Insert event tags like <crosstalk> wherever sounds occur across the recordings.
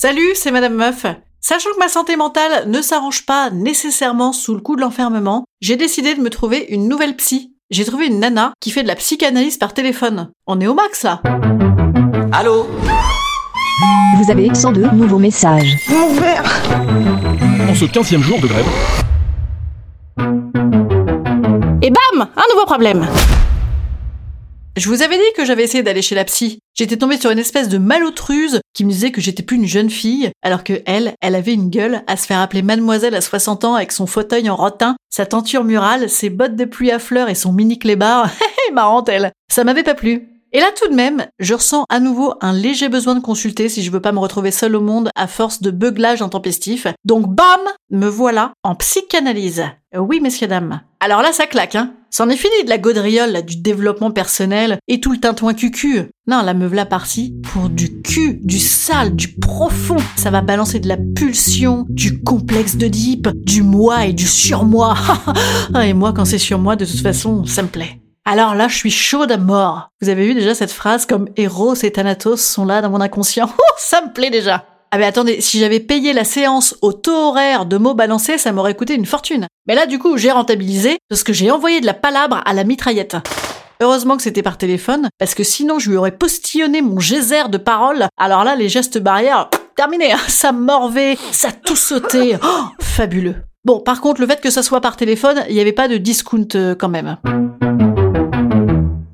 Salut, c'est Madame Meuf. Sachant que ma santé mentale ne s'arrange pas nécessairement sous le coup de l'enfermement, j'ai décidé de me trouver une nouvelle psy. J'ai trouvé une nana qui fait de la psychanalyse par téléphone. On est au max là. Allô Vous avez 102 nouveaux messages. En ce 15e jour de grève, Et bam Un nouveau problème Je vous avais dit que j'avais essayé d'aller chez la psy. J'étais tombée sur une espèce de malotruse qui me disait que j'étais plus une jeune fille, alors que elle, elle avait une gueule à se faire appeler mademoiselle à 60 ans avec son fauteuil en rotin, sa tenture murale, ses bottes de pluie à fleurs et son mini clébard. <laughs> Marrante elle. Ça m'avait pas plu. Et là tout de même, je ressens à nouveau un léger besoin de consulter si je veux pas me retrouver seule au monde à force de beuglage intempestif. Donc bam, me voilà en psychanalyse. Euh, Oui, messieurs dames. Alors là, ça claque, hein. C'en est fini de la gaudriole, là, du développement personnel et tout le tintouin cucu. Non, la meuf là partie pour du cul, du sale, du profond. Ça va balancer de la pulsion, du complexe de deep, du moi et du surmoi. <laughs> Et moi, quand c'est sur moi, de toute façon, ça me plaît. Alors là, je suis chaude à mort. Vous avez vu déjà cette phrase comme Eros et Thanatos sont là dans mon inconscient <laughs> ça me plaît déjà. Ah mais attendez, si j'avais payé la séance au taux horaire de mots balancés, ça m'aurait coûté une fortune. Mais là, du coup, j'ai rentabilisé parce que j'ai envoyé de la palabre à la mitraillette. Heureusement que c'était par téléphone, parce que sinon je lui aurais postillonné mon geyser de paroles. Alors là, les gestes barrières, terminé, hein. ça morvait, ça tout sauté. Oh, fabuleux. Bon, par contre, le fait que ça soit par téléphone, il n'y avait pas de discount euh, quand même.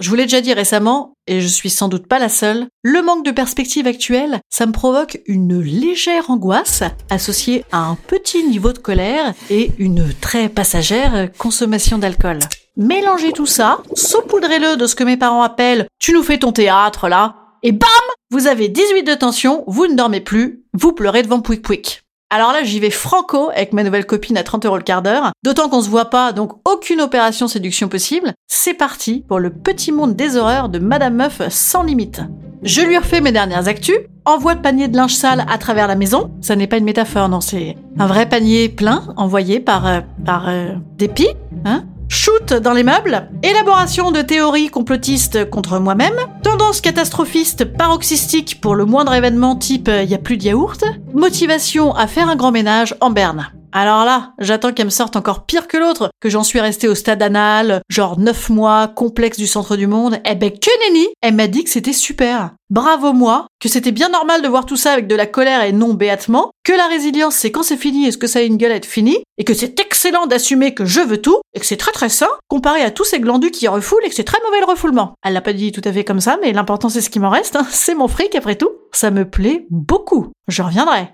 Je vous l'ai déjà dit récemment, et je suis sans doute pas la seule, le manque de perspective actuelle, ça me provoque une légère angoisse associée à un petit niveau de colère et une très passagère consommation d'alcool. Mélangez tout ça, saupoudrez-le de ce que mes parents appellent tu nous fais ton théâtre là, et bam Vous avez 18 de tension, vous ne dormez plus, vous pleurez devant Pouic Pouic. Alors là, j'y vais franco avec ma nouvelle copine à 30 euros le quart d'heure. D'autant qu'on se voit pas, donc aucune opération séduction possible. C'est parti pour le petit monde des horreurs de Madame Meuf sans limite. Je lui refais mes dernières actus, envoie de panier de linge sale à travers la maison. Ça n'est pas une métaphore, non, c'est un vrai panier plein envoyé par, euh, par euh, dépit, hein Shoot dans les meubles, élaboration de théories complotistes contre moi-même, tendance catastrophiste paroxystique pour le moindre événement type y a plus de yaourt, motivation à faire un grand ménage en berne. Alors là, j'attends qu'elle me sorte encore pire que l'autre, que j'en suis restée au stade anal, genre 9 mois, complexe du centre du monde. Eh ben que nenni Elle m'a dit que c'était super. Bravo moi, que c'était bien normal de voir tout ça avec de la colère et non béatement, que la résilience c'est quand c'est fini et ce que ça a une gueule à être fini, et que c'est excellent d'assumer que je veux tout, et que c'est très très sain, comparé à tous ces glandus qui refoulent et que c'est très mauvais le refoulement. Elle l'a pas dit tout à fait comme ça, mais l'important c'est ce qui m'en reste, hein. c'est mon fric après tout. Ça me plaît beaucoup. Je reviendrai.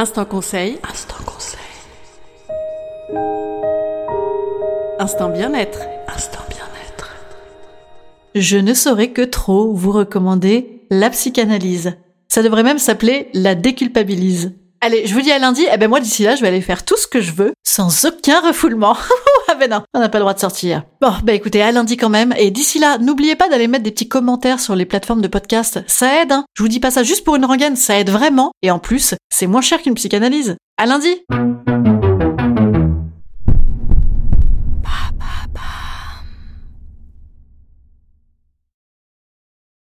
Instant conseil. Instant conseil. Instant bien-être. Instant bien-être. Je ne saurais que trop vous recommander la psychanalyse. Ça devrait même s'appeler la déculpabilise. Allez, je vous dis à lundi, eh ben moi d'ici là, je vais aller faire tout ce que je veux, sans aucun refoulement. <laughs> ben non, on n'a pas le droit de sortir. Bon, bah écoutez, à lundi quand même, et d'ici là, n'oubliez pas d'aller mettre des petits commentaires sur les plateformes de podcast, ça aide, hein. Je vous dis pas ça juste pour une rengaine, ça aide vraiment, et en plus, c'est moins cher qu'une psychanalyse. À lundi